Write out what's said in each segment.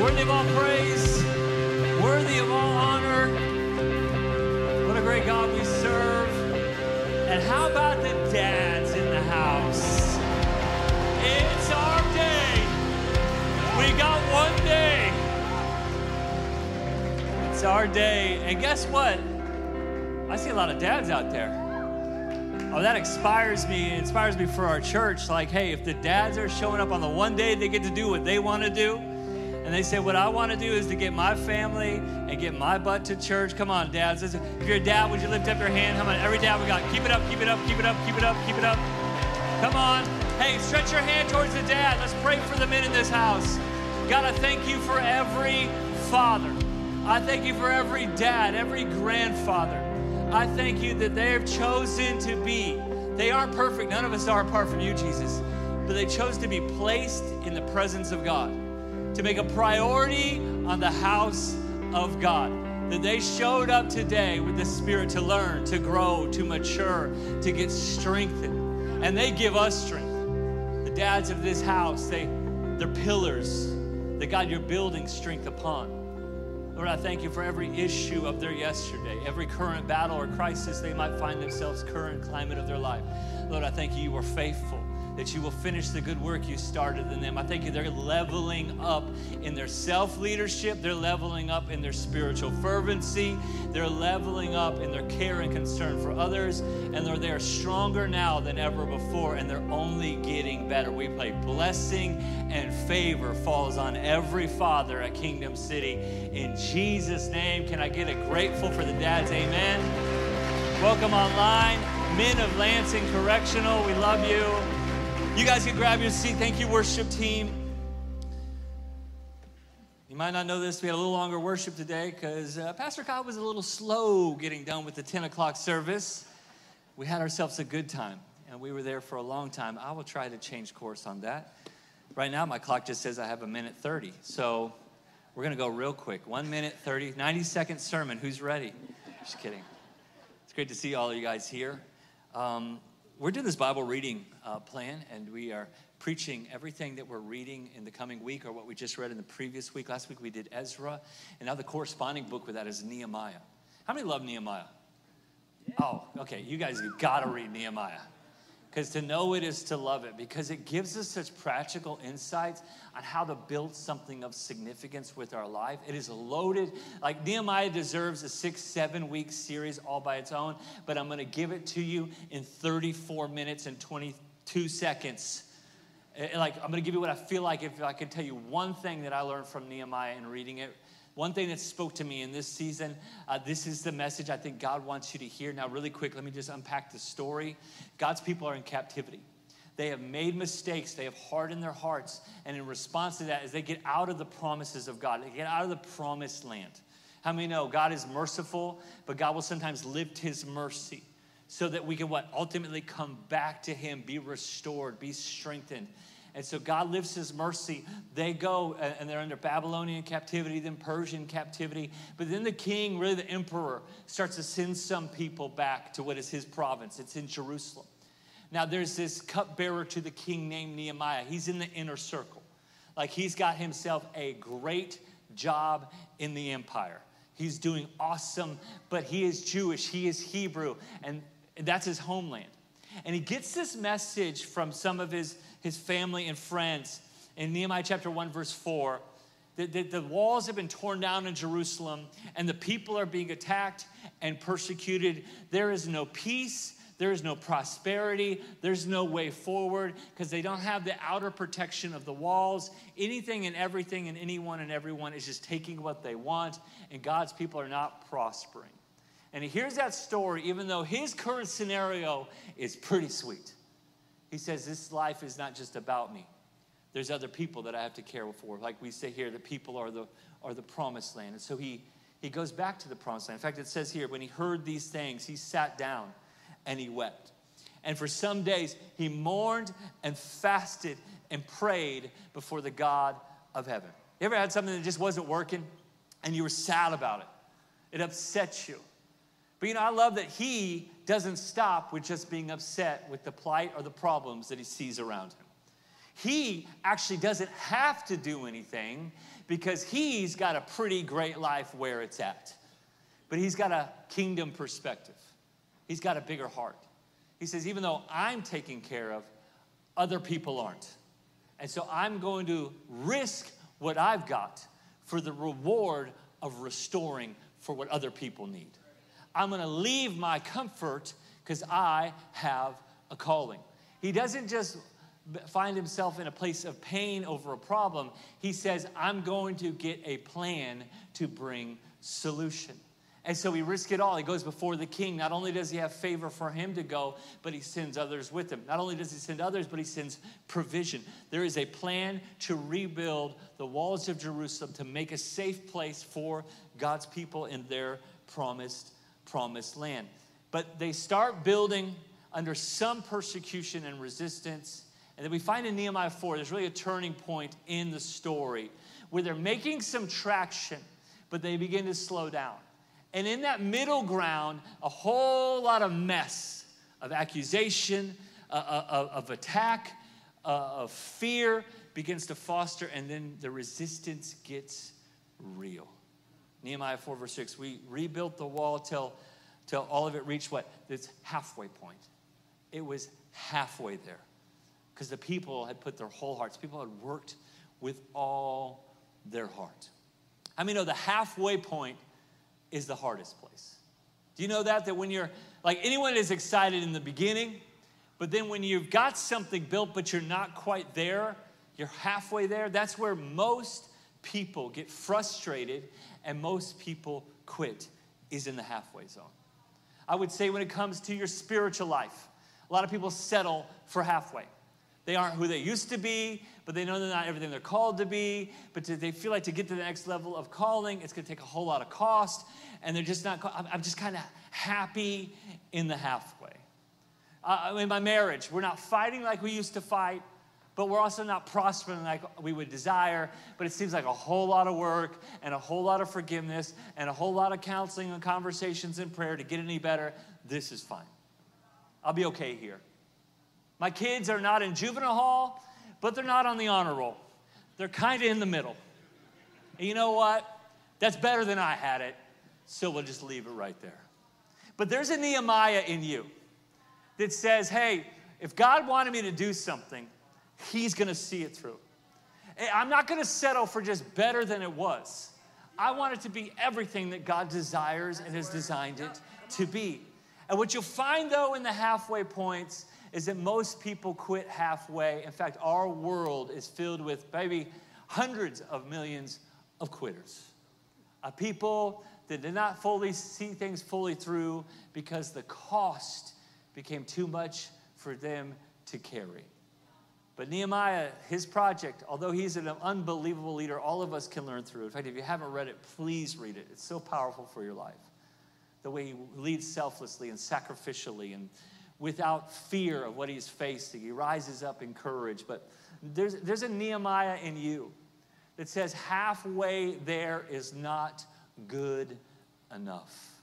Worthy of all praise, worthy of all honor. What a great God we serve. And how about the dads in the house? It's our day. We got one day. It's our day. And guess what? I see a lot of dads out there. Oh, that inspires me. It inspires me for our church. Like, hey, if the dads are showing up on the one day they get to do what they want to do, and they say, What I want to do is to get my family and get my butt to church. Come on, dads. If you're a dad, would you lift up your hand? Come on, every dad we got. Keep it up, keep it up, keep it up, keep it up, keep it up. Come on. Hey, stretch your hand towards the dad. Let's pray for the men in this house. God, I thank you for every father. I thank you for every dad, every grandfather. I thank you that they have chosen to be. They aren't perfect. None of us are apart from you, Jesus. But they chose to be placed in the presence of God, to make a priority on the house of God. That they showed up today with the Spirit to learn, to grow, to mature, to get strengthened. And they give us strength. The dads of this house, they, they're pillars that God, you're building strength upon. Lord, I thank you for every issue of their yesterday, every current battle or crisis they might find themselves, current climate of their life. Lord, I thank you, you are faithful that you will finish the good work you started in them. I thank you they're leveling up in their self leadership, they're leveling up in their spiritual fervency, they're leveling up in their care and concern for others, and they're, they're stronger now than ever before, and they're only getting better. We pray blessing and favor falls on every father at Kingdom City. In Jesus' name, can I get a grateful for the dads? Amen. Welcome online. Men of Lansing Correctional, we love you. You guys can grab your seat. Thank you, worship team. You might not know this. We had a little longer worship today because uh, Pastor Kyle was a little slow getting done with the 10 o'clock service. We had ourselves a good time and we were there for a long time. I will try to change course on that. Right now, my clock just says I have a minute 30. So we're going to go real quick. One minute 30, 90 second sermon. Who's ready? Just kidding. It's great to see all of you guys here. Um, we're doing this Bible reading uh, plan, and we are preaching everything that we're reading in the coming week or what we just read in the previous week. Last week we did Ezra, and now the corresponding book with that is Nehemiah. How many love Nehemiah? Oh, okay. You guys, got to read Nehemiah. Because to know it is to love it, because it gives us such practical insights on how to build something of significance with our life. It is loaded. Like Nehemiah deserves a six, seven week series all by its own, but I'm going to give it to you in 34 minutes and 22 seconds. Eh, like, I'm going to give you what I feel like if I could tell you one thing that I learned from Nehemiah in reading it one thing that spoke to me in this season, uh, this is the message I think God wants you to hear. Now, really quick, let me just unpack the story. God's people are in captivity. They have made mistakes. They have hardened their hearts. And in response to that, as they get out of the promises of God, they get out of the promised land. How many know God is merciful, but God will sometimes lift his mercy so that we can what? Ultimately come back to him, be restored, be strengthened. And so God lifts his mercy. They go and they're under Babylonian captivity, then Persian captivity. But then the king, really the emperor, starts to send some people back to what is his province. It's in Jerusalem. Now there's this cupbearer to the king named Nehemiah. He's in the inner circle. Like he's got himself a great job in the empire. He's doing awesome, but he is Jewish, he is Hebrew, and that's his homeland. And he gets this message from some of his his family and friends in Nehemiah chapter 1, verse 4. The, the, the, walls have been torn down in Jerusalem, and the people are being attacked and persecuted. There is no peace, there is no prosperity, there's no way forward because they don't have the outer protection of the walls. Anything and everything and anyone and everyone is just taking what they want, and God's people are not prospering. And he hears that story, even though his current scenario is pretty sweet. He says, This life is not just about me. There's other people that I have to care for. Like we say here, the people are the, are the promised land. And so he, he goes back to the promised land. In fact, it says here, when he heard these things, he sat down and he wept. And for some days, he mourned and fasted and prayed before the God of heaven. You ever had something that just wasn't working and you were sad about it? It upset you. But you know, I love that he doesn't stop with just being upset with the plight or the problems that he sees around him. He actually doesn't have to do anything because he's got a pretty great life where it's at. But he's got a kingdom perspective, he's got a bigger heart. He says, even though I'm taken care of, other people aren't. And so I'm going to risk what I've got for the reward of restoring for what other people need. I'm going to leave my comfort because I have a calling. He doesn't just find himself in a place of pain over a problem. He says, I'm going to get a plan to bring solution. And so he risks it all. He goes before the king. Not only does he have favor for him to go, but he sends others with him. Not only does he send others, but he sends provision. There is a plan to rebuild the walls of Jerusalem to make a safe place for God's people in their promised promised land. But they start building under some persecution and resistance. And then we find in Nehemiah 4, there's really a turning point in the story where they're making some traction, but they begin to slow down. And in that middle ground, a whole lot of mess of accusation, uh, uh, of, of attack, uh, of fear begins to foster, and then the resistance gets real. Nehemiah 4, verse 6 we rebuilt the wall till, till all of it reached what? This halfway point. It was halfway there because the people had put their whole hearts, people had worked with all their heart. I mean, know the halfway point is the hardest place. Do you know that? That when you're like anyone is excited in the beginning, but then when you've got something built, but you're not quite there, you're halfway there, that's where most people get frustrated and most people quit, is in the halfway zone. I would say when it comes to your spiritual life, a lot of people settle for halfway. They aren't who they used to be, but they know they're not everything they're called to be. But they feel like to get to the next level of calling, it's going to take a whole lot of cost. And they're just not, I'm just kind of happy in the halfway. Uh, in my marriage, we're not fighting like we used to fight, but we're also not prospering like we would desire. But it seems like a whole lot of work and a whole lot of forgiveness and a whole lot of counseling and conversations and prayer to get any better. This is fine. I'll be okay here. My kids are not in juvenile hall, but they're not on the honor roll. They're kind of in the middle. And you know what? That's better than I had it, so we'll just leave it right there. But there's a Nehemiah in you that says, hey, if God wanted me to do something, He's gonna see it through. I'm not gonna settle for just better than it was. I want it to be everything that God desires and has designed it to be. And what you'll find though in the halfway points is that most people quit halfway. In fact, our world is filled with maybe hundreds of millions of quitters. Uh, people that did not fully see things fully through because the cost became too much for them to carry. But Nehemiah, his project, although he's an unbelievable leader, all of us can learn through. In fact, if you haven't read it, please read it. It's so powerful for your life. The way he leads selflessly and sacrificially and without fear of what he's facing. He rises up in courage. But there's, there's a Nehemiah in you that says halfway there is not good enough.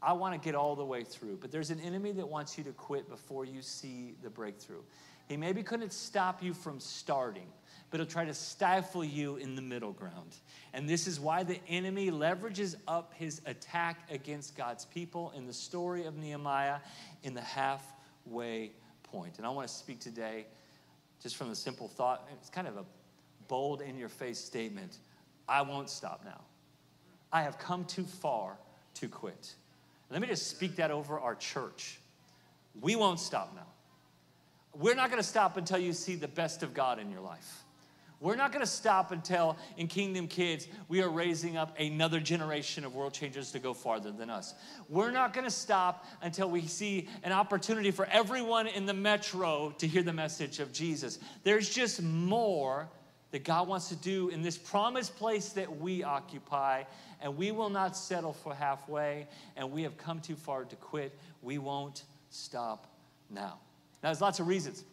I want to get all the way through. But there's an enemy that wants you to quit before you see the breakthrough. He maybe couldn't stop you from starting, but he'll try to stifle you in the middle ground. And this is why the enemy leverages up his attack against God's people in the story of Nehemiah in the halfway point. And I want to speak today just from the simple thought it's kind of a bold, in your face statement I won't stop now. I have come too far to quit. Let me just speak that over our church. We won't stop now. We're not going to stop until you see the best of God in your life. We're not going to stop until in Kingdom Kids we are raising up another generation of world changers to go farther than us. We're not going to stop until we see an opportunity for everyone in the metro to hear the message of Jesus. There's just more that God wants to do in this promised place that we occupy, and we will not settle for halfway, and we have come too far to quit. We won't stop now. Now, there's lots of reasons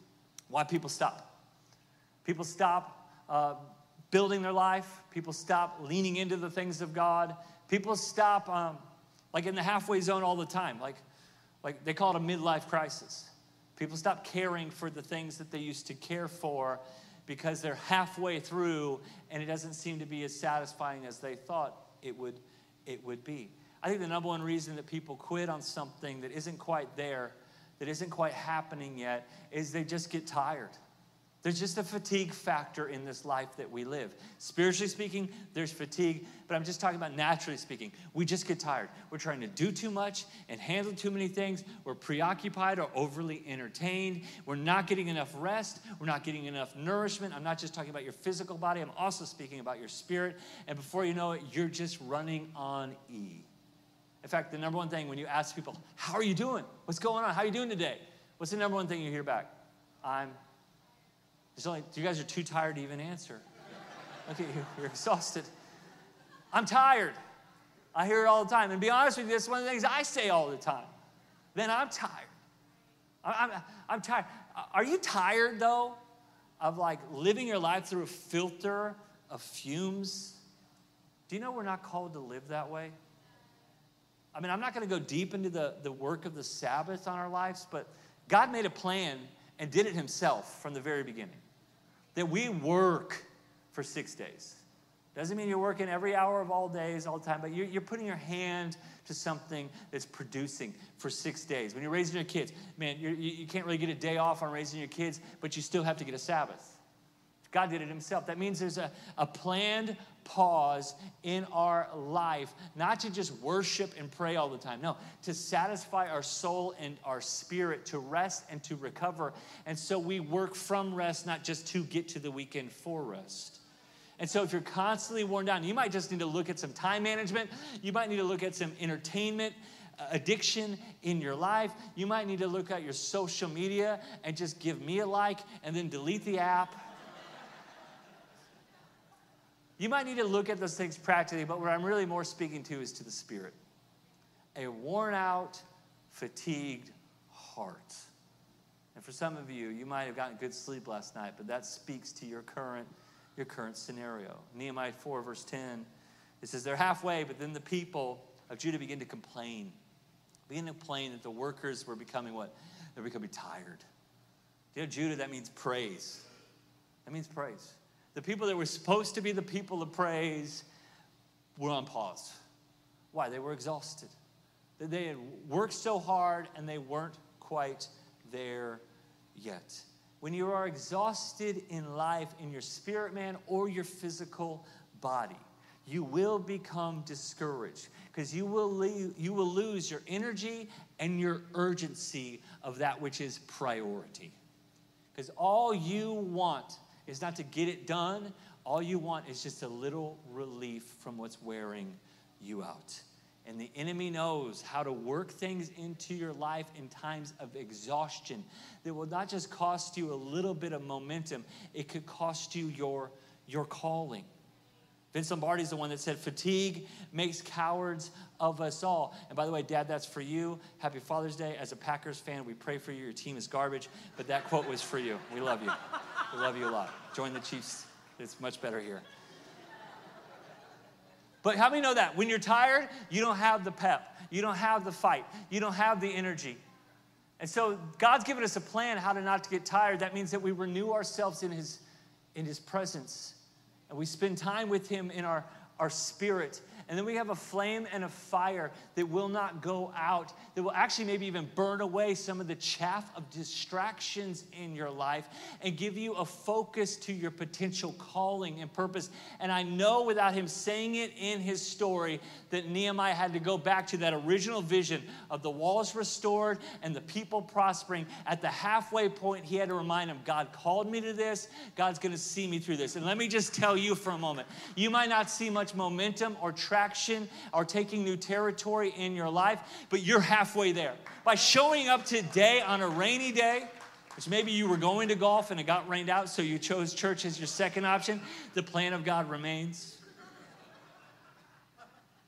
why people stop. People stop uh, building their life. People stop leaning into the things of God. People stop, um, like in the halfway zone all the time. Like, like they call it a midlife crisis. People stop caring for the things that they used to care for because they're halfway through and it doesn't seem to be as satisfying as they thought it would, it would be. I think the number one reason that people quit on something that isn't quite there, that isn't quite happening yet, is they just get tired. There's just a fatigue factor in this life that we live. Spiritually speaking, there's fatigue, but I'm just talking about naturally speaking. We just get tired. We're trying to do too much and handle too many things. We're preoccupied or overly entertained. We're not getting enough rest. We're not getting enough nourishment. I'm not just talking about your physical body, I'm also speaking about your spirit. And before you know it, you're just running on E. In fact, the number one thing when you ask people, How are you doing? What's going on? How are you doing today? What's the number one thing you hear back? I'm it's only, you guys are too tired to even answer. Look at you, you're exhausted. I'm tired. I hear it all the time. And be honest with you, that's one of the things I say all the time. Then I'm tired. I'm, I'm, I'm tired. Are you tired, though, of like living your life through a filter of fumes? Do you know we're not called to live that way? I mean, I'm not going to go deep into the, the work of the Sabbath on our lives, but God made a plan and did it himself from the very beginning that we work for six days. Doesn't mean you're working every hour of all days, all the time, but you're, you're putting your hand to something that's producing for six days. When you're raising your kids, man, you you can't really get a day off on raising your kids, but you still have to get a Sabbath. God did it himself. That means there's a, a planned pause in our life, not to just worship and pray all the time. No, to satisfy our soul and our spirit, to rest and to recover. And so we work from rest, not just to get to the weekend for rest. And so, if you're constantly worn down, you might just need to look at some time management. You might need to look at some entertainment uh, addiction in your life. You might need to look at your social media and just give me a like and then delete the app you might need to look at those things practically, but what I'm really more speaking to is to the spirit. A worn out, fatigued heart. And for some of you, you might have gotten good sleep last night, but that speaks to your current, your current scenario. Nehemiah 4, verse 10, it says, They're halfway, but then the people of Judah begin to complain. Begin to complain that the workers were becoming what? They're becoming tired. You know, Judah, that means praise. That means praise. The people that were supposed to be the people of praise were on pause. Why? They were exhausted. They had worked so hard and they weren't quite there yet. When you are exhausted in life, in your spirit man or your physical body, you will become discouraged because you will you will lose your energy and your urgency of that which is priority. Because all you want is not to get it done. All you want is just a little relief from what's wearing you out. And the enemy knows how to work things into your life in times of exhaustion that will not just cost you a little bit of momentum, it could cost you your, your calling. Vince Lombardi is the one that said, Fatigue makes cowards of us all. And by the way, Dad, that's for you. Happy Father's Day. As a Packers fan, we pray for you. Your team is garbage, but that quote was for you. We love you. We love you a lot. Join the Chiefs. It's much better here. But how many know that? When you're tired, you don't have the pep, you don't have the fight, you don't have the energy. And so God's given us a plan how to not to get tired. That means that we renew ourselves in His, in His presence. And we spend time with Him in our, our spirit. And then we have a flame and a fire that will not go out, that will actually maybe even burn away some of the chaff of distractions in your life and give you a focus to your potential calling and purpose. And I know without him saying it in his story that Nehemiah had to go back to that original vision of the walls restored and the people prospering. At the halfway point, he had to remind him God called me to this, God's gonna see me through this. And let me just tell you for a moment you might not see much momentum or traction traction or taking new territory in your life, but you're halfway there. By showing up today on a rainy day, which maybe you were going to golf and it got rained out, so you chose church as your second option, the plan of God remains.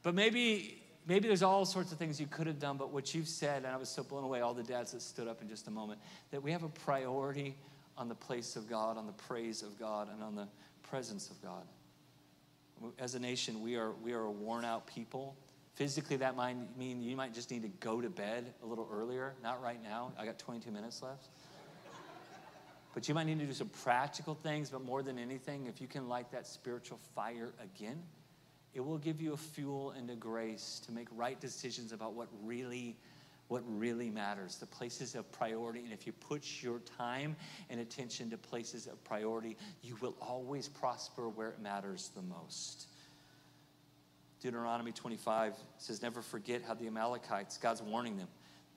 But maybe maybe there's all sorts of things you could have done, but what you've said, and I was so blown away, all the dads that stood up in just a moment, that we have a priority on the place of God, on the praise of God, and on the presence of God. As a nation, we are, we are a worn out people Physically, that might mean you might just need to go to bed a little earlier. Not right now. I got 22 minutes left. But you might need to do some practical things, but more than anything, if you can light that spiritual fire again, it will give you a fuel and a grace to make right decisions about what really what really matters, the places of priority. And if you put your time and attention to places of priority, you will always prosper where it matters the most. Deuteronomy 25 says, Never forget how the Amalekites, God's warning them,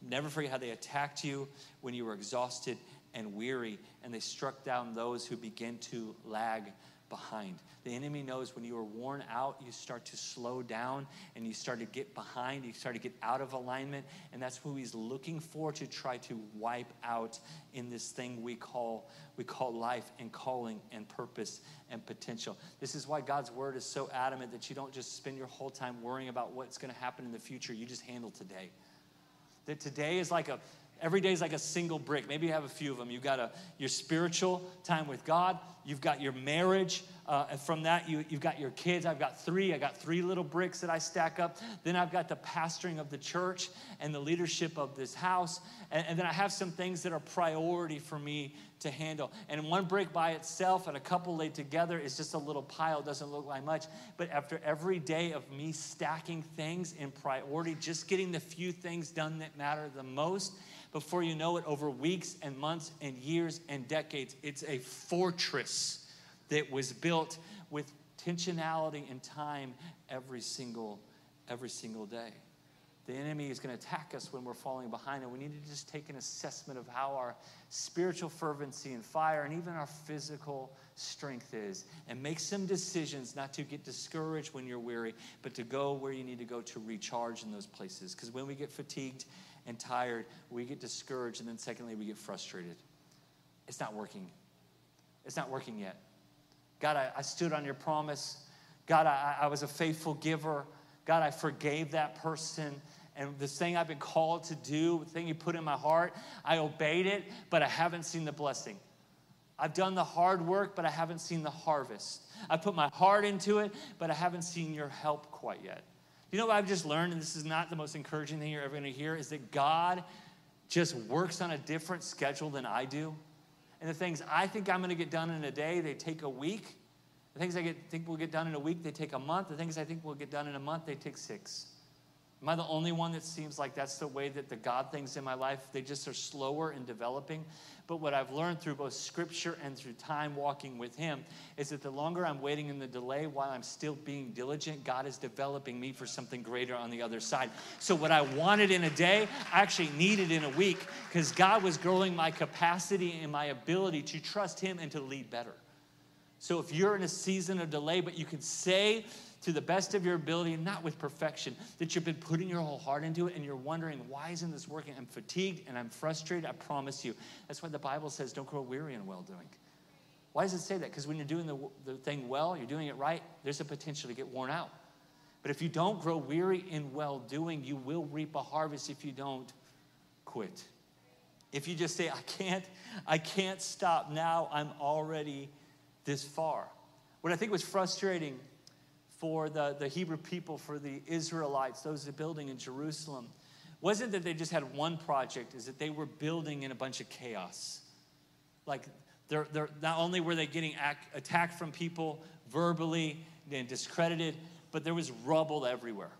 never forget how they attacked you when you were exhausted and weary, and they struck down those who began to lag behind. The enemy knows when you are worn out, you start to slow down and you start to get behind, you start to get out of alignment, and that's who he's looking for to try to wipe out in this thing we call we call life and calling and purpose and potential. This is why God's word is so adamant that you don't just spend your whole time worrying about what's going to happen in the future, you just handle today. That today is like a Every day is like a single brick. Maybe you have a few of them. You've got a, your spiritual time with God. You've got your marriage. Uh, and from that, you, you've got your kids. I've got three. I got three little bricks that I stack up. Then I've got the pastoring of the church and the leadership of this house. And, and then I have some things that are priority for me to handle. And one brick by itself and a couple laid together is just a little pile. Doesn't look like much. But after every day of me stacking things in priority, just getting the few things done that matter the most, before you know it, over weeks and months and years and decades, it's a fortress that was built with intentionality and time every single every single day. The enemy is going to attack us when we're falling behind, and we need to just take an assessment of how our spiritual fervency and fire and even our physical strength is, and make some decisions not to get discouraged when you're weary, but to go where you need to go to recharge in those places. Because when we get fatigued and tired, we get discouraged, and then secondly, we get frustrated. It's not working. It's not working yet. God, I, I stood on your promise. God, I, I was a faithful giver. God, I forgave that person. And this thing I've been called to do, the thing you put in my heart, I obeyed it, but I haven't seen the blessing. I've done the hard work, but I haven't seen the harvest. I put my heart into it, but I haven't seen your help quite yet. You know what I've just learned, and this is not the most encouraging thing you're ever going to hear, is that God just works on a different schedule than I do. And the things I think I'm going to get done in a day, they take a week. The things I get, think will get done in a week, they take a month. The things I think will get done in a month, they take six. Am I the only one that seems like that's the way that the God things in my life, they just are slower in developing? But what I've learned through both scripture and through time walking with Him is that the longer I'm waiting in the delay while I'm still being diligent, God is developing me for something greater on the other side. So, what I wanted in a day, I actually needed in a week because God was growing my capacity and my ability to trust Him and to lead better. So, if you're in a season of delay, but you can say, to the best of your ability, not with perfection, that you've been putting your whole heart into it and you're wondering, why isn't this working? I'm fatigued and I'm frustrated. I promise you. That's why the Bible says, don't grow weary in well doing. Why does it say that? Because when you're doing the, the thing well, you're doing it right, there's a potential to get worn out. But if you don't grow weary in well doing, you will reap a harvest if you don't quit. If you just say, I can't, I can't stop now, I'm already this far. What I think was frustrating for the, the Hebrew people, for the Israelites, those building in Jerusalem, wasn't that they just had one project, is that they were building in a bunch of chaos. Like, they're, they're, not only were they getting act, attacked from people verbally and discredited, but there was rubble everywhere.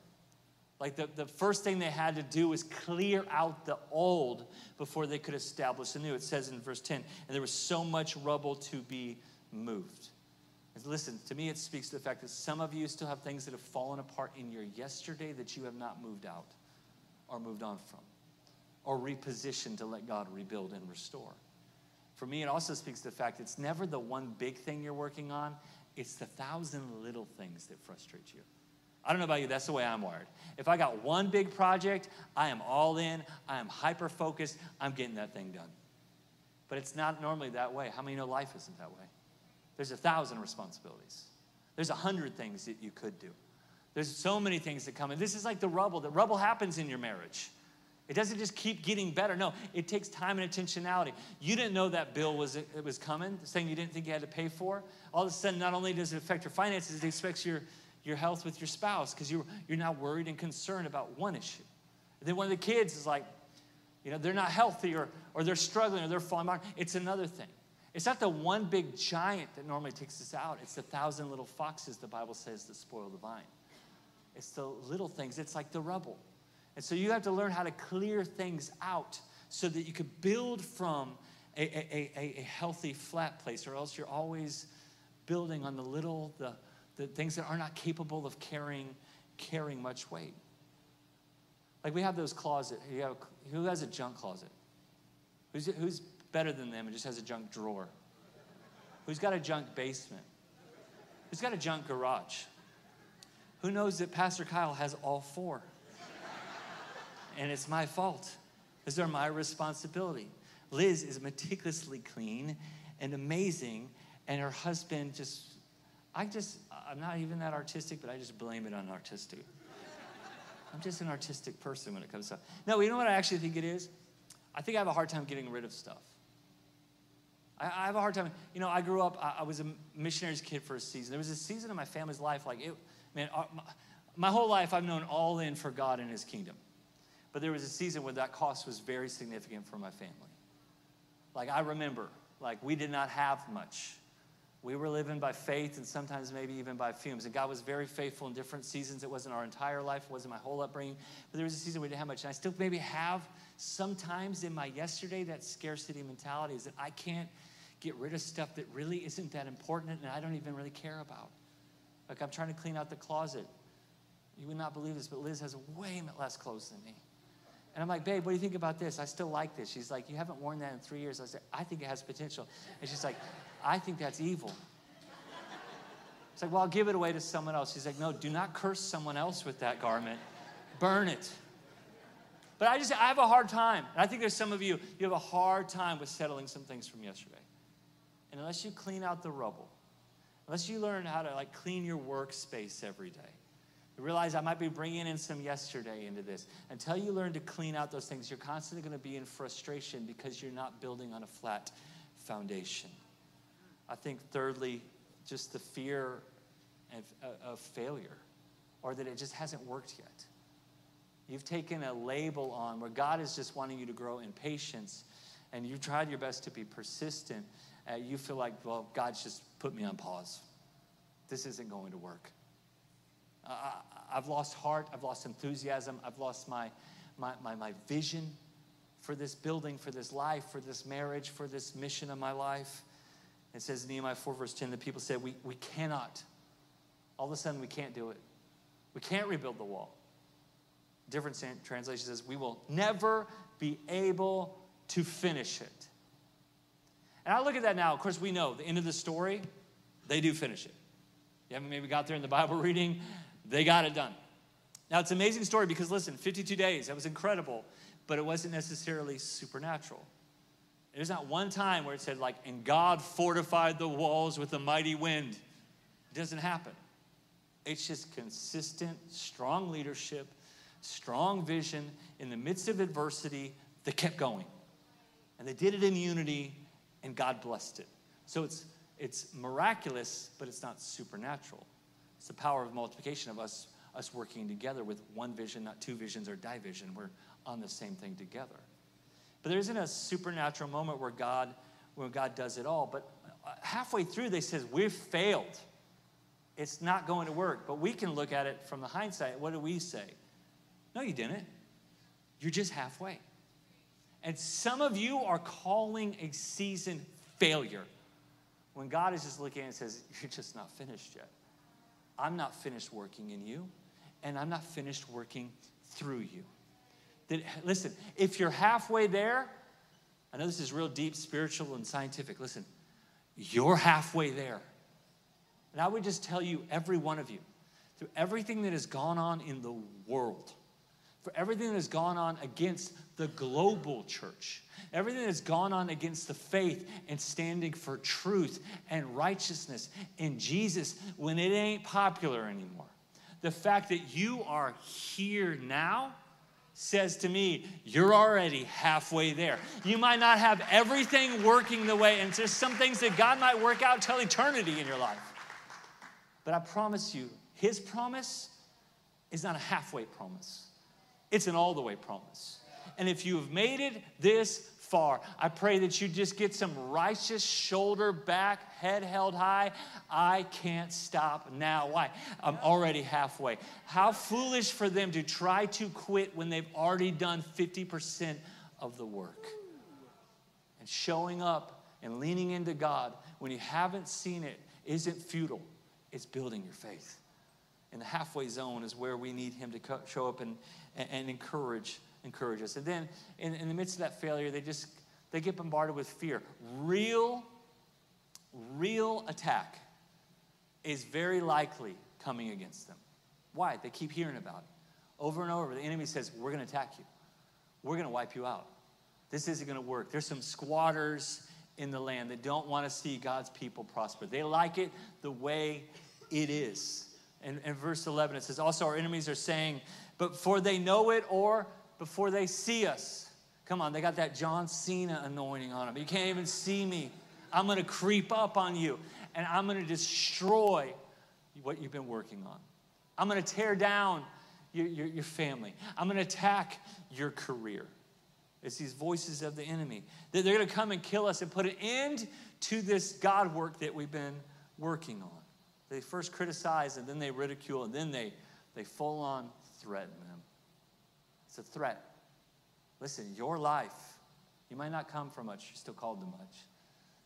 Like the, the first thing they had to do was clear out the old before they could establish the new. It says in verse 10, and there was so much rubble to be moved. Listen, to me, it speaks to the fact that some of you still have things that have fallen apart in your yesterday that you have not moved out or moved on from or repositioned to let God rebuild and restore. For me, it also speaks to the fact it's never the one big thing you're working on, it's the thousand little things that frustrate you. I don't know about you, that's the way I'm wired. If I got one big project, I am all in, I am hyper focused, I'm getting that thing done. But it's not normally that way. How many know life isn't that way? There's a thousand responsibilities. There's a hundred things that you could do. There's so many things that come. And this is like the rubble. The rubble happens in your marriage. It doesn't just keep getting better. No, it takes time and intentionality. You didn't know that bill was it was coming, saying you didn't think you had to pay for. All of a sudden, not only does it affect your finances, it affects your your health with your spouse because you're, you're now worried and concerned about one issue. And then one of the kids is like, you know, they're not healthy or, or they're struggling or they're falling behind. It's another thing. It's not the one big giant that normally takes us out. It's the thousand little foxes, the Bible says, that spoil the vine. It's the little things. It's like the rubble. And so you have to learn how to clear things out so that you could build from a, a, a, a healthy, flat place, or else you're always building on the little, the, the things that are not capable of carrying, carrying much weight. Like we have those closet. Who has a junk closet? Who's, who's better than them and just has a junk drawer? Who's got a junk basement? Who's got a junk garage? Who knows that Pastor Kyle has all four? and it's my fault. These are my responsibility. Liz is meticulously clean and amazing, and her husband just, I just, I'm not even that artistic, but I just blame it on artistic. I'm just an artistic person when it comes to No, you know what I actually think it is? I think I have a hard time getting rid of stuff. I, I have a hard time. You know, I grew up, I, I, was a missionary's kid for a season. There was a season in my family's life, like, it, man, uh, my, my whole life I've known all in for God and His kingdom. But there was a season where that cost was very significant for my family. Like, I remember, like, we did not have much. We were living by faith and sometimes maybe even by fumes. And God was very faithful in different seasons. It wasn't our entire life, it wasn't my whole upbringing. But there was a season we didn't have much. And I still maybe have sometimes in my yesterday that scarcity mentality is that I can't get rid of stuff that really isn't that important and I don't even really care about. Like I'm trying to clean out the closet. You would not believe this, but Liz has way less clothes than me. And I'm like, babe, what do you think about this? I still like this. She's like, you haven't worn that in three years. I said, I think it has potential. And she's like, I think that's evil. It's like, well, I'll give it away to someone else. She's like, no, do not curse someone else with that garment. Burn it. But I just, I have a hard time. And I think there's some of you, you have a hard time with settling some things from yesterday. And unless you clean out the rubble, unless you learn how to like clean your workspace every day, you realize I might be bringing in some yesterday into this. Until you learn to clean out those things, you're constantly going to be in frustration because you're not building on a flat foundation. I think, thirdly, just the fear of, uh, of failure or that it just hasn't worked yet. You've taken a label on where God is just wanting you to grow in patience and you've tried your best to be persistent. Uh, you feel like, well, God's just put me on pause. This isn't going to work. Uh, I've lost heart. I've lost enthusiasm. I've lost my, my, my, my vision for this building, for this life, for this marriage, for this mission of my life. It says in Nehemiah 4, verse 10, the people said, we, we cannot. All of a sudden, we can't do it. We can't rebuild the wall. Different translation says, we will never be able to finish it. And I look at that now. Of course, we know the end of the story, they do finish it. You haven't maybe got there in the Bible reading, they got it done. Now, it's an amazing story because, listen, 52 days, that was incredible, but it wasn't necessarily supernatural. There's not one time where it said, like, and God fortified the walls with a mighty wind. It doesn't happen. It's just consistent, strong leadership, strong vision in the midst of adversity that kept going. And they did it in unity, and God blessed it. So it's, it's miraculous, but it's not supernatural. It's the power of multiplication of us, us working together with one vision, not two visions or division. We're on the same thing together. But there isn't a supernatural moment where God, where God does it all. But uh, halfway through, they says, we've failed. It's not going to work. But we can look at it from the hindsight. What do we say? No, you didn't. You're just halfway. And some of you are calling a season failure when God is just looking and says, You're just not finished yet. I'm not finished working in you, and I'm not finished working through you. That, listen, if you're halfway there, I know this is real deep, spiritual, and scientific. Listen, you're halfway there. And I would just tell you, every one of you, through everything that has gone on in the world, for everything that has gone on against the global church, everything that's gone on against the faith and standing for truth and righteousness in Jesus when it ain't popular anymore. The fact that you are here now says to me, you're already halfway there. You might not have everything working the way, and there's some things that God might work out till eternity in your life. But I promise you, His promise is not a halfway promise, it's an all the way promise. And if you have made it this far, I pray that you just get some righteous shoulder back, head held high. I can't stop now. Why? I'm already halfway. How foolish for them to try to quit when they've already done 50% of the work. And showing up and leaning into God when you haven't seen it isn't futile, it's building your faith. And the halfway zone is where we need Him to show up and, and encourage encourage us. And then in, in the midst of that failure, they just they get bombarded with fear. Real, real attack is very likely coming against them. Why? They keep hearing about it. Over and over, the enemy says, We're gonna attack you. We're gonna wipe you out. This isn't gonna work. There's some squatters in the land that don't want to see God's people prosper. They like it the way it is. And in verse 11, it says, Also, our enemies are saying, But for they know it or before they see us. Come on, they got that John Cena anointing on them. You can't even see me. I'm going to creep up on you and I'm going to destroy what you've been working on. I'm going to tear down your, your, your family. I'm going to attack your career. It's these voices of the enemy. They're going to come and kill us and put an end to this God work that we've been working on. They first criticize and then they ridicule and then they, they full on threaten them. It's a threat. Listen, your life, you might not come from much, you're still called to much.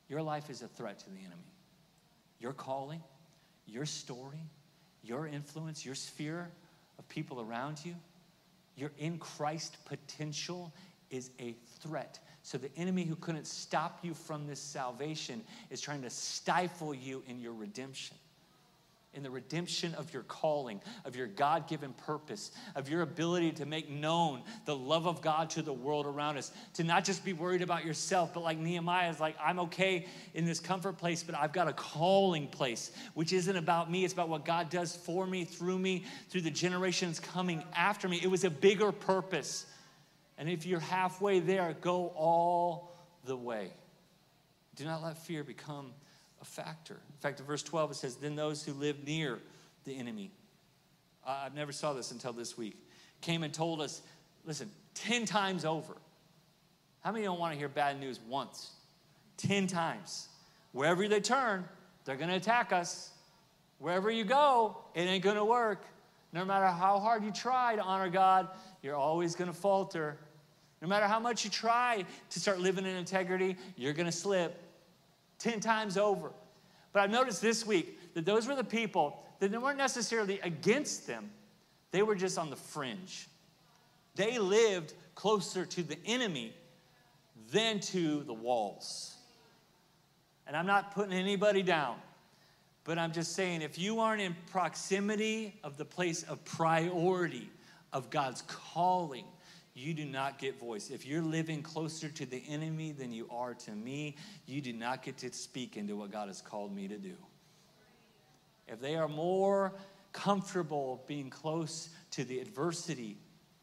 Your life is a threat to the enemy. Your calling, your story, your influence, your sphere of people around you, your in Christ potential is a threat. So the enemy who couldn't stop you from this salvation is trying to stifle you in your redemption in the redemption of your calling, of your God given purpose, of your ability to make known the love of God to the world around us, to not just be worried about yourself, but like Nehemiah is like, I'm okay in this comfort place, but I've got a calling place, which isn't about me. It's about what God does for me, through me, through the generations coming after me. It was a bigger purpose. And if you're halfway there, go all the way. Do not let fear become a factor. In fact, in verse 12, it says, Then those who live near the enemy, I've never saw this until this week, came and told us, listen, 10 times over. How many don't want to hear bad news once? 10 times. Wherever they turn, they're going to attack us. Wherever you go, it ain't going to work. No matter how hard you try to honor God, you're always going to falter. No matter how much you try to start living in integrity, you're going to slip. 10 times over. But I've noticed this week that those were the people that weren't necessarily against them, they were just on the fringe. They lived closer to the enemy than to the walls. And I'm not putting anybody down, but I'm just saying if you aren't in proximity of the place of priority of God's calling, you do not get voice. If you're living closer to the enemy than you are to me, you do not get to speak into what God has called me to do. If they are more comfortable being close to the adversity,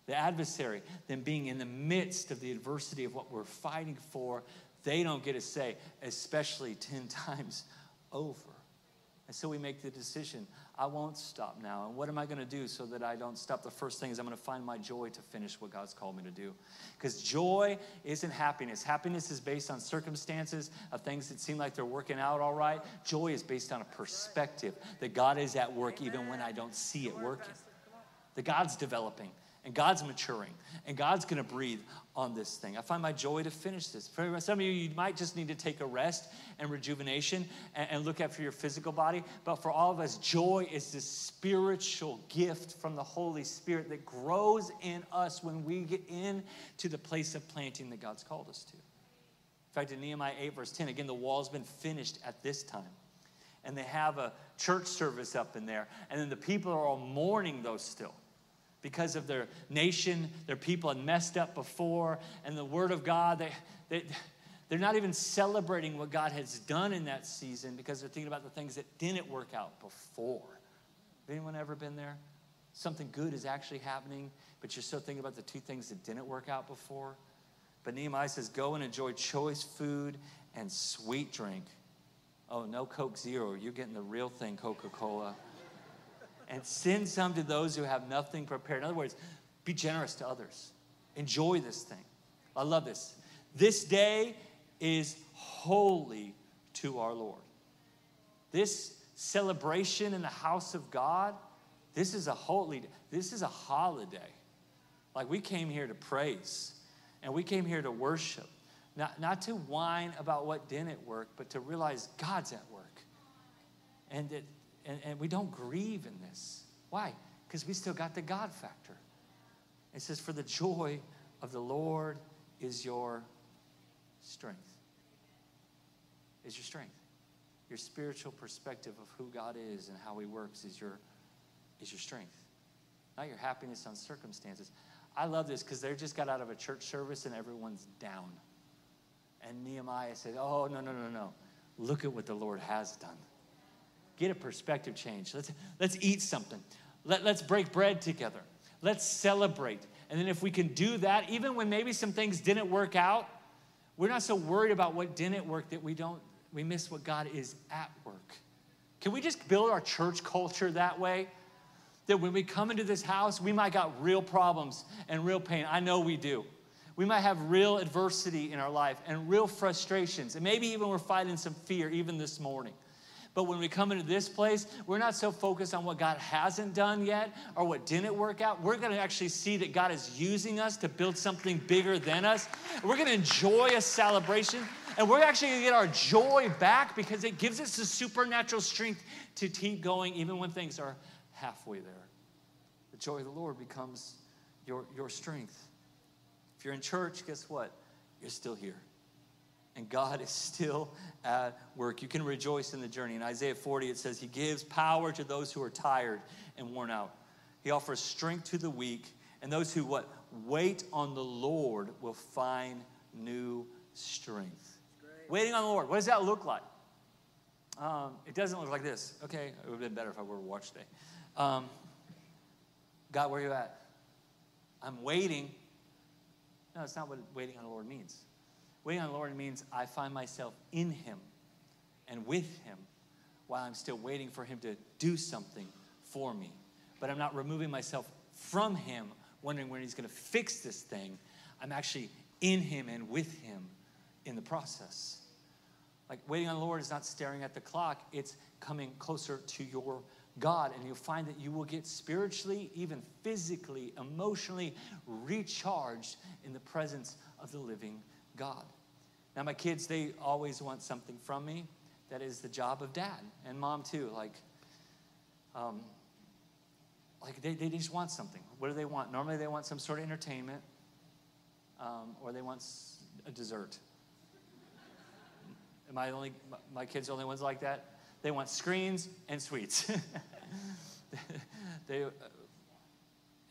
the adversary, than being in the midst of the adversity of what we're fighting for, they don't get a say, especially 10 times over. And so we make the decision I won't stop now. And what am I going to do so that I don't stop? The first thing is I'm going to find my joy to finish what God's called me to do. Because joy isn't happiness. Happiness is based on circumstances of things that seem like they're working out all right. Joy is based on a perspective that God is at work even when I don't see it working. That God's developing and God's maturing, and God's gonna breathe on this thing. I find my joy to finish this. For some of you, you might just need to take a rest and rejuvenation and, and look after your physical body. But for all of us, joy is this spiritual gift from the Holy Spirit that grows in us when we get into the place of planting that God's called us to. In fact, in Nehemiah 8, verse 10, again, the wall's been finished at this time. And they have a church service up in there. And then the people are all mourning those still because of their nation, their people had messed up before, and the Word of God, they, they, they're not even celebrating what God has done in that season because they're thinking about the things that didn't work out before. Have anyone ever been there? Something good is actually happening, but you're still thinking about the two things that didn't work out before. But Nehemiah says, Go and enjoy choice food and sweet drink. Oh, no Coke Zero. You're getting the real thing, Coca Cola and send some to those who have nothing prepared. In other words, be generous to others. Enjoy this thing. I love this. This day is holy to our Lord. This celebration in the house of God, this is a holy, this is a holiday. Like we came here to praise and we came here to worship, not, not to whine about what didn't work, but to realize God's at work. And, it, and, and we don't grieve in this. Why? Because we still got the God factor. It says, For the joy of the Lord is your strength. Is your strength. Your spiritual perspective of who God is and how He works is your, is your strength, not your happiness on circumstances. I love this because they just got out of a church service and everyone's down. And Nehemiah said, Oh, no, no, no, no. Look at what the Lord has done. Get a perspective change. Let's, let's eat something. Let, let's break bread together. Let's celebrate. And then, if we can do that, even when maybe some things didn't work out, we're not so worried about what didn't work that we don't, we miss what God is at work. Can we just build our church culture that way? That when we come into this house, we might got real problems and real pain. I know we do. We might have real adversity in our life and real frustrations. And maybe even we're fighting some fear even this morning. But when we come into this place, we're not so focused on what God hasn't done yet or what didn't work out. We're going to actually see that God is using us to build something bigger than us. We're going to enjoy a celebration and we're actually going to get our joy back because it gives us the supernatural strength to keep going even when things are halfway there. The joy of the Lord becomes your, your strength. If you're in church, guess what? You're still here and God is still at work. You can rejoice in the journey. In Isaiah 40, it says, He gives power to those who are tired and worn out. He offers strength to the weak, and those who what wait on the Lord will find new strength. Waiting on the Lord. What does that look like? Um, it doesn't look like this. Okay, it would have been better if I were to watch today. Um, God, where are you at? I'm waiting. No, it's not what waiting on the Lord means. Waiting on the Lord means I find myself in Him and with Him while I'm still waiting for Him to do something for me. But I'm not removing myself from Him, wondering when He's going to fix this thing. I'm actually in Him and with Him in the process. Like waiting on the Lord is not staring at the clock, it's coming closer to your God, and you'll find that you will get spiritually, even physically, emotionally recharged in the presence of the living God. Now, my kids, they always want something from me. That is the job of dad and mom, too. Like, um, like they, they just want something. What do they want? Normally, they want some sort of entertainment um, or they want a dessert. Am I only, my kids are the only ones like that? They want screens and sweets. they, uh,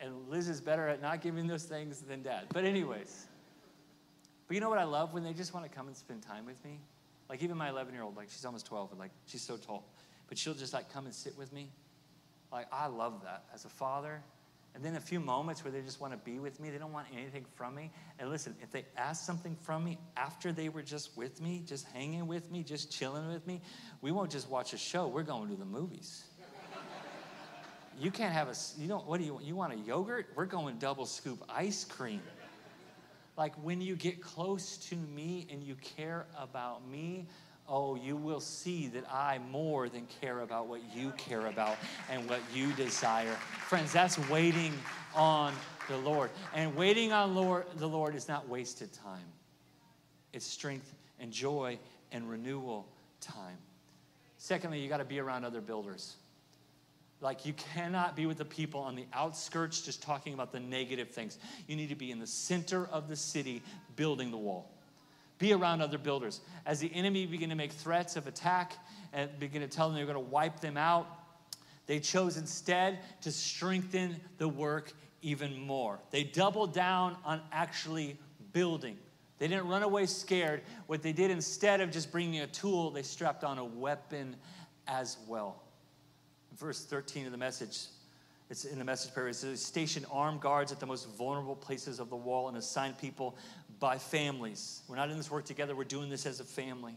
and Liz is better at not giving those things than dad. But, anyways. But you know what I love? When they just want to come and spend time with me. Like even my 11 year old, like she's almost 12, and like she's so tall. But she'll just like come and sit with me. Like I love that as a father. And then a few moments where they just want to be with me. They don't want anything from me. And listen, if they ask something from me after they were just with me, just hanging with me, just chilling with me, we won't just watch a show. We're going to the movies. you can't have a, you don't, what do you want? You want a yogurt? We're going double scoop ice cream. Like when you get close to me and you care about me, oh, you will see that I more than care about what you care about and what you desire. Friends, that's waiting on the Lord. And waiting on Lord, the Lord is not wasted time, it's strength and joy and renewal time. Secondly, you got to be around other builders. Like, you cannot be with the people on the outskirts just talking about the negative things. You need to be in the center of the city building the wall. Be around other builders. As the enemy begin to make threats of attack and begin to tell them they're going to wipe them out, they chose instead to strengthen the work even more. They doubled down on actually building. They didn't run away scared. What they did instead of just bringing a tool, they strapped on a weapon as well verse 13 of the message, it's in the message prayer. It says, station armed guards at the most vulnerable places of the wall and assign people by families. We're not in this work together, we're doing this as a family.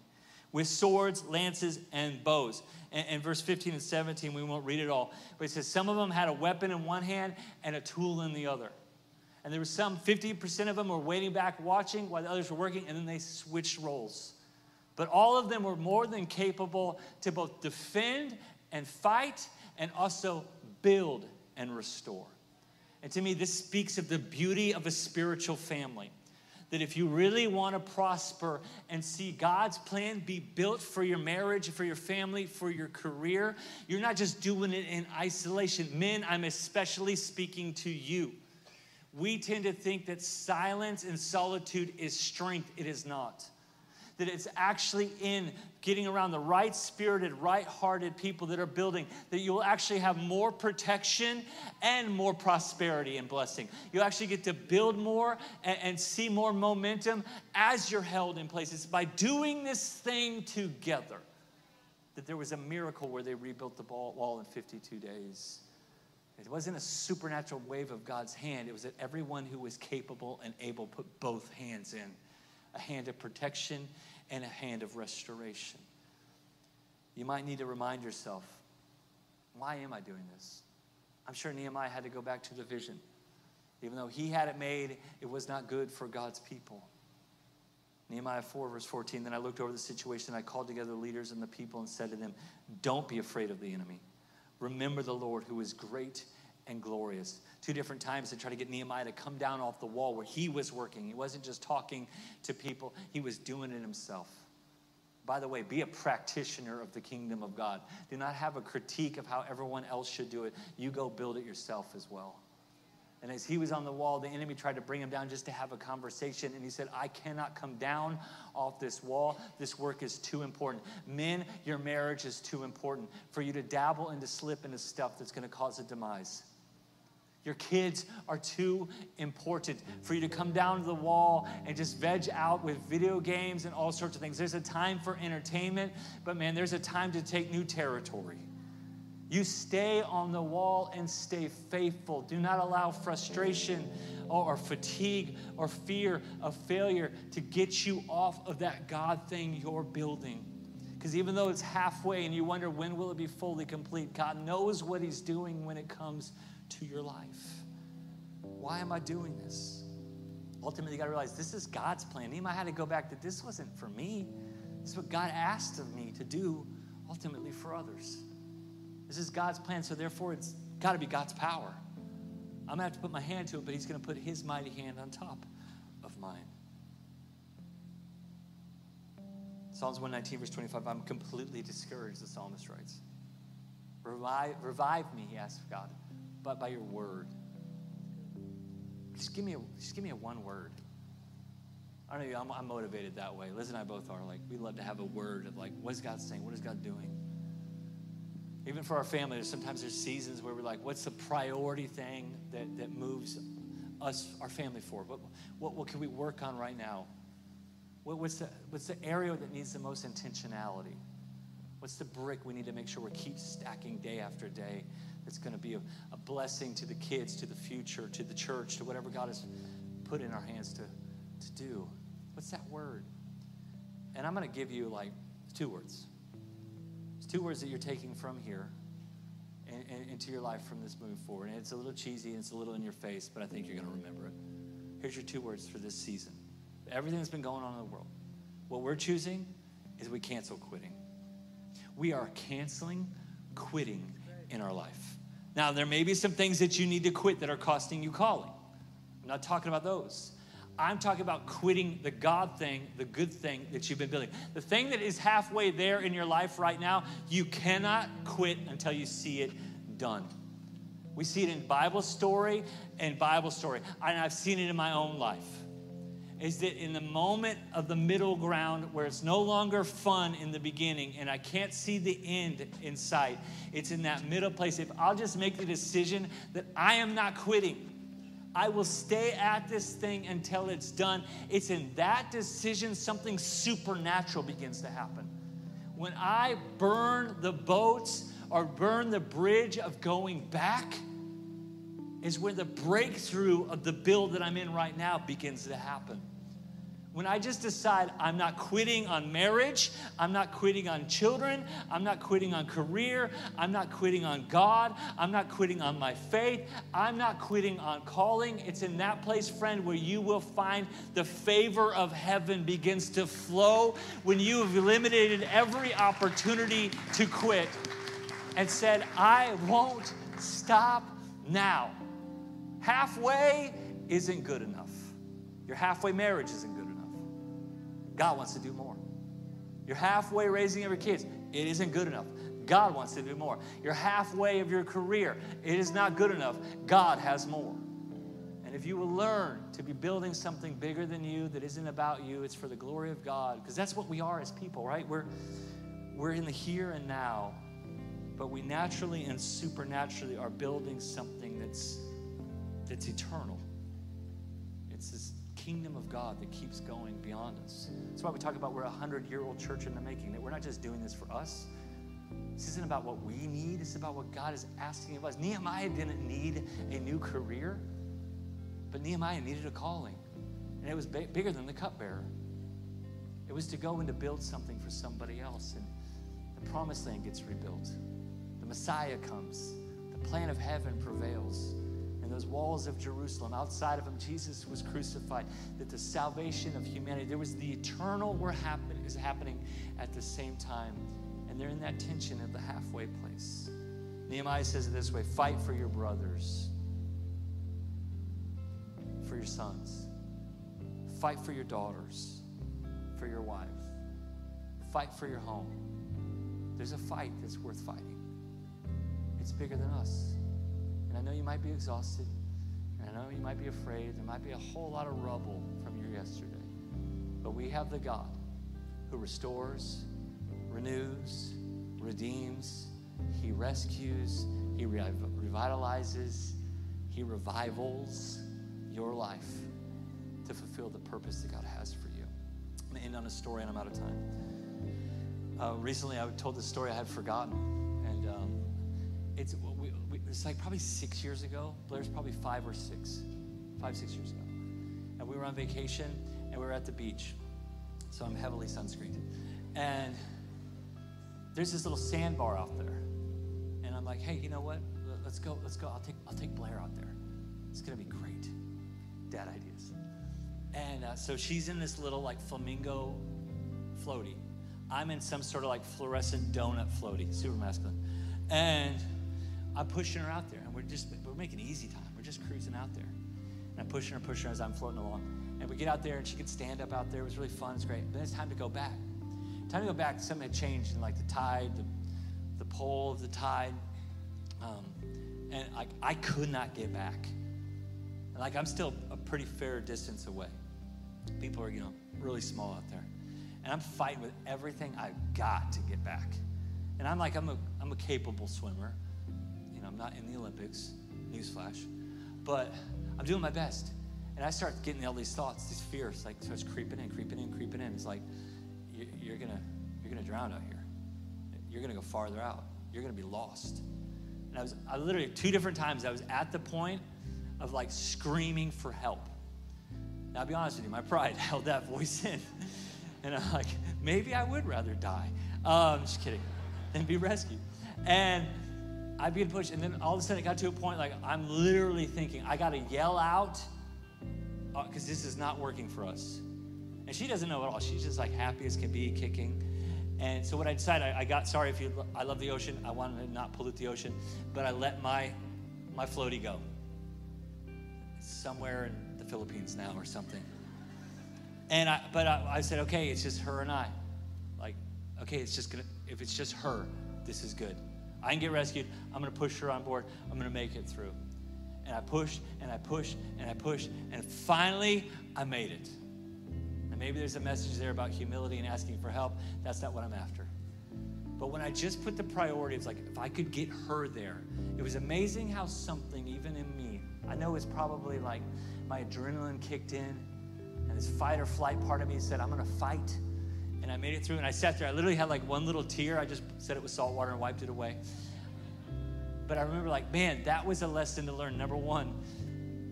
with swords, lances, and bows. And, and, verse 15 and 17, we won't read it all, but it says, Some of them had a weapon in one hand and a tool in the other. And there was some, 50% of them were waiting back watching while the others were working, and then they switched roles. But all of them were more than capable to both defend and fight and also build and restore. And to me, this speaks of the beauty of a spiritual family. That if you really want to prosper and see God's plan be built for your marriage, for your family, for your career, you're not just doing it in isolation. Men, I'm especially speaking to you. We tend to think that silence and solitude is strength, it is not that it's actually in getting around the right spirited, right hearted people that are building, that you'll actually have more protection and more prosperity and blessing. You'll actually get to build more and, and see more momentum as you're held in place. It's by doing this thing together that there was a miracle where they rebuilt the wall in 52 days. It wasn't a supernatural wave of God's hand. It was that everyone who was capable and able put both hands in a hand of protection and a hand of restoration. You might need to remind yourself why am I doing this? I'm sure Nehemiah had to go back to the vision. Even though he had it made, it was not good for God's people. Nehemiah 4, verse 14. Then I looked over the situation. I called together the leaders and the people and said to them, Don't be afraid of the enemy. Remember the Lord who is great and glorious. Two different times to try to get Nehemiah to come down off the wall where he was working. He wasn't just talking to people, he was doing it himself. By the way, be a practitioner of the kingdom of God. Do not have a critique of how everyone else should do it. You go build it yourself as well. And as he was on the wall, the enemy tried to bring him down just to have a conversation. And he said, I cannot come down off this wall. This work is too important. Men, your marriage is too important for you to dabble and to slip into stuff that's going to cause a demise. Your kids are too important for you to come down to the wall and just veg out with video games and all sorts of things. There's a time for entertainment, but man, there's a time to take new territory. You stay on the wall and stay faithful. Do not allow frustration or, fatigue or fear of failure to get you off of that God thing you're building. Because even though it's halfway and you wonder when will it be fully complete, God knows what He's doing when it comes to your life. Why am I doing this? Ultimately, you got to realize this is God's plan. Nehemiah had to go back that this wasn't for me. This is what God asked of me to do ultimately for others. This is God's plan, so therefore it's got to be God's power. I'm going to have to put my hand to it, but He's going to put His mighty hand on top of mine. Psalms 119, verse 25 I'm completely discouraged, the psalmist writes. Revive, revive me, he asks God but by your word. Just give me a, just give me a one word. I don't know, I'm, I'm motivated that way. Liz and I both are. Like, we love to have a word of like, what is God saying? What is God doing? Even for our family, there's sometimes there's seasons where we're like, what's the priority thing that, that moves us, our family forward? What, what, what can we work on right now? What, what's, the, what's the area that needs the most intentionality? What's the brick we need to make sure we keep stacking day after day that's going to be a, a blessing to the kids, to the future, to the church, to whatever God has put in our hands to, to do. What's that word? And I'm going to give you like two words. It's two words that you're taking from here and, and, into your life from this move forward. And it's a little cheesy and it's a little in your face, but I think you're going to remember it. Here's your two words for this season. Everything that's been going on in the world. What we're choosing is we cancel quitting. We are canceling quitting in our life. Now, there may be some things that you need to quit that are costing you calling. I'm not talking about those. I'm talking about quitting the God thing, the good thing that you've been building. The thing that is halfway there in your life right now, you cannot quit until you see it done. We see it in Bible story and Bible story, and I've seen it in my own life is that in the moment of the middle ground where it's no longer fun in the beginning and I can't see the end in sight, it's in that middle place. If I'll just make the decision that I am not quitting, I will stay at this thing until it's done. It's in that decision something supernatural begins to happen. When I burn the boats or burn the bridge of going back, is where the breakthrough of the build that I'm in right now begins to happen. When I just decide I'm not quitting on marriage, I'm not quitting on children, I'm not quitting on career, I'm not quitting on God, I'm not quitting on my faith, I'm not quitting on calling, it's in that place, friend, where you will find the favor of heaven begins to flow when you have eliminated every opportunity to quit and said, I won't stop now. Halfway isn't good enough. Your halfway marriage isn't. God wants to do more. You're halfway raising your kids. It isn't good enough. God wants to do more. You're halfway of your career. It is not good enough. God has more. And if you will learn to be building something bigger than you that isn't about you, it's for the glory of God, because that's what we are as people, right? We're, we're in the here and now, but we naturally and supernaturally are building something that's, that's eternal. Kingdom of God that keeps going beyond us. That's why we talk about we're a hundred year old church in the making, that we're not just doing this for us. This isn't about what we need, it's about what God is asking of us. Nehemiah didn't need a new career, but Nehemiah needed a calling. And it was bigger than the cupbearer. It was to go and to build something for somebody else. And the promised land gets rebuilt. The Messiah comes. The plan of heaven prevails and those walls of Jerusalem. Outside of them, Jesus was crucified. That the salvation of humanity, there was the eternal were happen, is happening at the same time. And they're in that tension of the halfway place. Nehemiah says it this way fight for your brothers, for your sons, fight for your daughters, for your wife, fight for your home. There's a fight that's worth fighting. It's bigger than us. And I know you might be exhausted. And I know you might be afraid. There might be a whole lot of rubble from your yesterday. But we have the God who restores, renews, redeems, He rescues, He revitalizes, He revivals your life to fulfill the purpose that God has for you. I'm going to end on a story, and I'm out of time. Uh, recently, I told this story I had forgotten, and um, it's it's like probably six years ago. Blair's probably five or six, five, six years ago. And we were on vacation and we were at the beach. So I'm heavily sunscreened. And there's this little sandbar out there. And I'm like, hey, you know what? Let's go, let's go. I'll take, I'll take Blair out there. It's gonna be great. Dad ideas. And uh, so she's in this little like flamingo floaty. I'm in some sort of like fluorescent donut floaty, super masculine. And I'm pushing her out there, and we're just we're making easy time. We're just cruising out there, and I'm pushing her, pushing her as I'm floating along. And we get out there, and she could stand up out there. It was really fun. It's great. But it's time to go back. Time to go back. Something had changed in like the tide, the, the pole of the tide, um, and like I could not get back. And like I'm still a pretty fair distance away. People are you know really small out there, and I'm fighting with everything I've got to get back. And I'm like I'm a I'm a capable swimmer. I'm not in the Olympics, newsflash, but I'm doing my best. And I start getting all these thoughts, these fears, like starts creeping in, creeping in, creeping in. It's like you're gonna you're gonna drown out here. You're gonna go farther out. You're gonna be lost. And I was I literally two different times I was at the point of like screaming for help. Now I'll be honest with you, my pride held that voice in. And I'm like, maybe I would rather die. Um, just kidding. Than be rescued. And I began to push, and then all of a sudden it got to a point like I'm literally thinking, I got to yell out because uh, this is not working for us. And she doesn't know at all. She's just like happy as can be, kicking. And so what I decided, I, I got sorry if you. I love the ocean. I wanted to not pollute the ocean, but I let my my floaty go. It's somewhere in the Philippines now or something. And I, but I, I said, okay, it's just her and I. Like, okay, it's just gonna. If it's just her, this is good. I can get rescued. I'm going to push her on board. I'm going to make it through. And I pushed and I pushed and I pushed. And finally, I made it. And maybe there's a message there about humility and asking for help. That's not what I'm after. But when I just put the priority, it's like if I could get her there, it was amazing how something, even in me, I know it's probably like my adrenaline kicked in, and this fight or flight part of me said, I'm gonna fight and I made it through. And I sat there. I literally had like one little tear. I just said it was salt water and wiped it away. But I remember, like, man, that was a lesson to learn. Number one,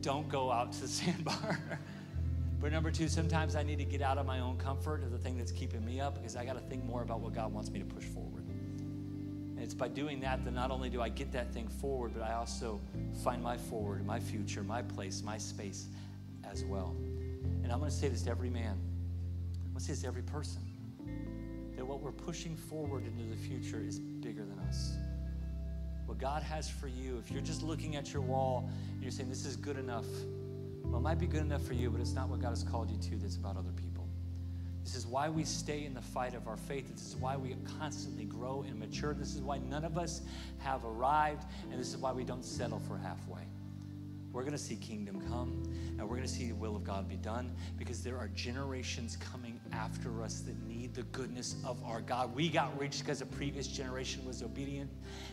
don't go out to the sandbar. But number two, sometimes I need to get out of my own comfort of the thing that's keeping me up because I got to think more about what God wants me to push forward. And it's by doing that that not only do I get that thing forward, but I also find my forward, my future, my place, my space as well. And I'm going to say this to every man. I'm going to say this to every person that what we're pushing forward into the future is bigger than us. What God has for you, if you're just looking at your wall and you're saying, This is good enough, well, it might be good enough for you, but it's not what God has called you to that's about other people. This is why we stay in the fight of our faith. This is why we constantly grow and mature. This is why none of us have arrived, and this is why we don't settle for halfway. We're going to see kingdom come and we're going to see the will of God be done because there are generations coming after us that need the goodness of our God. We got reached because a previous generation was obedient.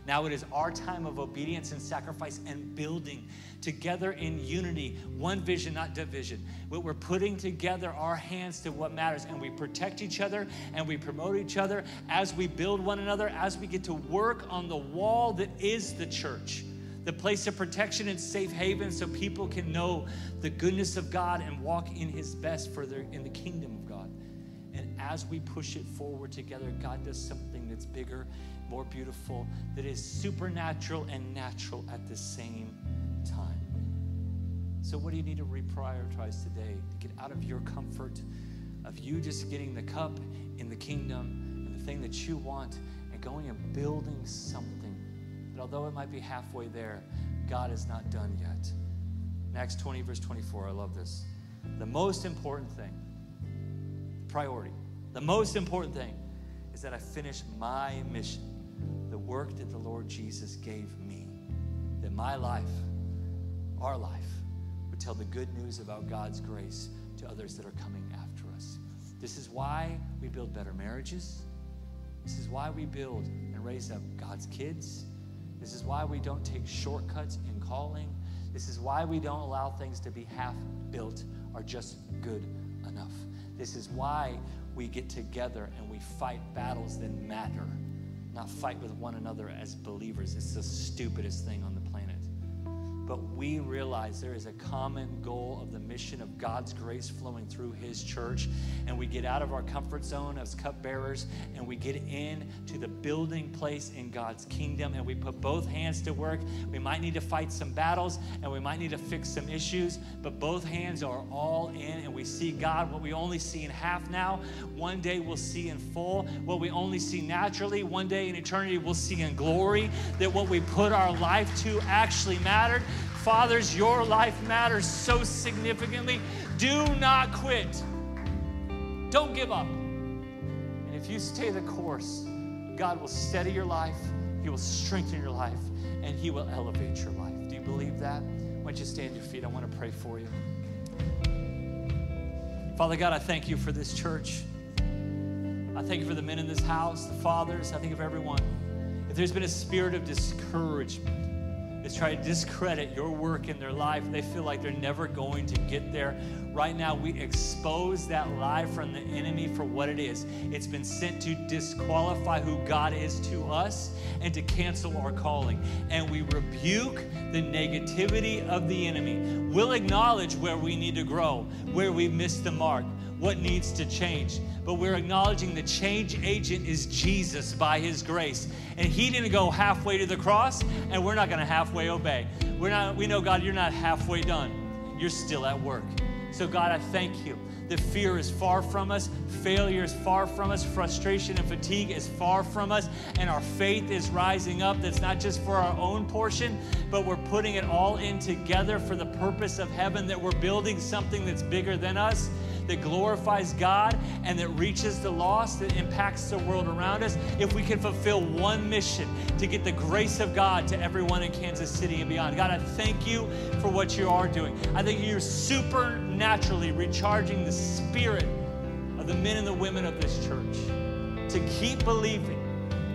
Now it is our time of obedience and sacrifice and building together in unity, one vision, not division. We're putting together our hands to what matters and we protect each other and we promote each other as we build one another, as we get to work on the wall that is the church the place of protection and safe haven so people can know the goodness of God and walk in his best for their in the kingdom of God. And as we push it forward together, God does something that's bigger, more beautiful, that is supernatural and natural at the same time. So what do you need to reprioritize today to get out of your comfort of you just getting the cup in the kingdom and the thing that you want and going and building something although it might be halfway there, God is not done yet. Acts 20, verse 24, I love this. The most important thing, priority, the most important thing is that I finish my mission, the work that the Lord Jesus gave me, that my life, our life, would tell the good news about God's grace to others that are coming after us. This is why we build better marriages. This is why we build and raise up God's kids. This is why we don't take shortcuts in calling. This is why we don't allow things to be half built or just good enough. This is why we get together and we fight battles that matter, not fight with one another as believers. It's the stupidest thing on the but we realize there is a common goal of the mission of God's grace flowing through His church. And we get out of our comfort zone as cupbearers and we get into the building place in God's kingdom and we put both hands to work. We might need to fight some battles and we might need to fix some issues, but both hands are all in and we see God, what we only see in half now, one day we'll see in full. What we only see naturally, one day in eternity we'll see in glory. That what we put our life to actually mattered. Fathers, your life matters so significantly. Do not quit. Don't give up. And if you stay the course, God will steady your life, He will strengthen your life, and He will elevate your life. Do you believe that? Why don't you stand your feet? I want to pray for you. Father God, I thank you for this church. I thank you for the men in this house, the fathers. I think of everyone. If there's been a spirit of discouragement, is try to discredit your work in their life. They feel like they're never going to get there. Right now, we expose that lie from the enemy for what it is. It's been sent to disqualify who God is to us and to cancel our calling. And we rebuke the negativity of the enemy. We'll acknowledge where we need to grow, where we've missed the mark, what needs to change but we're acknowledging the change agent is Jesus by his grace. And he didn't go halfway to the cross, and we're not going to halfway obey. We're not, we know, God, you're not halfway done. You're still at work. So, God, I thank you the fear is far from us, failure is far from us, frustration and fatigue is far from us, and our faith is rising up. That's not just for our own portion, but we're putting it all in together for the purpose of heaven, that we're building something that's bigger than us that glorifies God and that reaches the lost, that impacts the world around us, if we can fulfill one mission to get the grace of God to everyone in Kansas City and beyond. God, I thank you for what you are doing. I think you're supernaturally recharging the spirit of the men and the women of this church to keep believing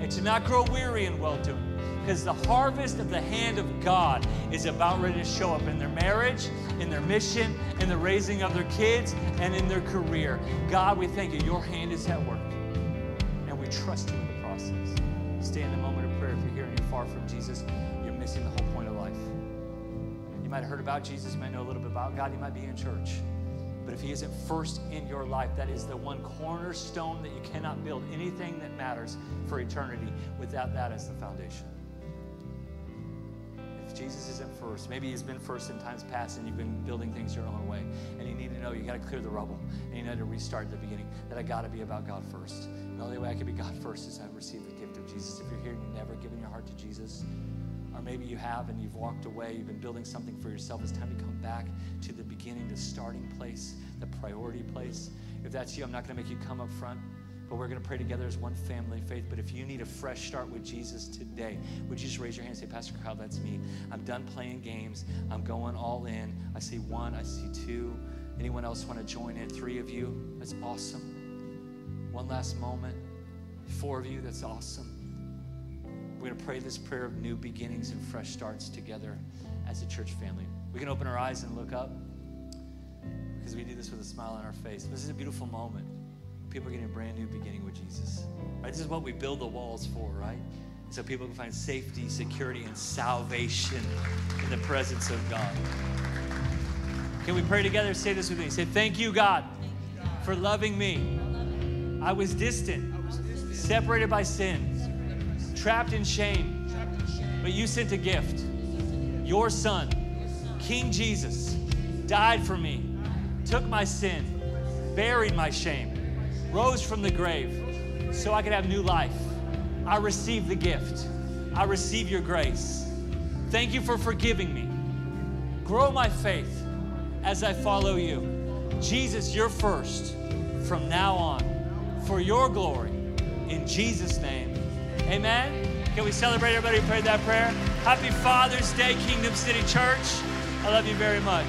and to not grow weary in well doing because the harvest of the hand of God is about ready to show up in their marriage, in their mission, in the raising of their kids, and in their career. God, we thank you. Your hand is at work, and we trust you in the process. Stay in the moment of prayer. If you're here and you're far from Jesus, you're missing the whole point of life. You might have heard about Jesus, you might know a little bit about God, you might be in church. But if He isn't first in your life, that is the one cornerstone that you cannot build anything that matters for eternity without that as the foundation. Jesus isn't first, maybe He's been first in times past and you've been building things your own way. And you need to know you got to clear the rubble and you need to restart at the beginning. That I got to be about God first. And the only way I can be God first is I receive the gift of Jesus. If you're here and you've never given your heart to Jesus, or maybe you have and you've walked away, you've been building something for yourself. It's time to come back to the beginning, the starting place, the priority place. If that's you, I'm not going to make you come up front, we're going to pray together as one family faith. But if you need a fresh start with Jesus today, would you just raise your hand and say, Pastor Kyle, that's me. I'm done playing games. I'm going all in. I see one, I see two. Anyone else want to join in? Three of you, that's awesome. One last moment. Four of you, that's awesome. We're going to pray this prayer of new beginnings and fresh starts together as a church family. We can open our eyes and look up because we do this with a smile on our face. This is a beautiful moment. People are getting a brand new beginning with Jesus. Right? This is what we build the walls for, right? So people can find safety, security, and salvation in the presence of God. Can we pray together? Say this with me. Say, Thank you, God, for loving me. I was distant, separated by sin trapped in shame, but you sent a gift. Your son, King Jesus, died for me, took my sin, buried my shame, rose from the grave so I could have new life. I receive the gift. I receive your grace. Thank you for forgiving me. Grow my faith as I follow you. Jesus, you're first from now on for your glory. In Jesus' name. Amen. Can we celebrate everybody who prayed that prayer? Happy Father's Day, Kingdom City Church. I love you very much.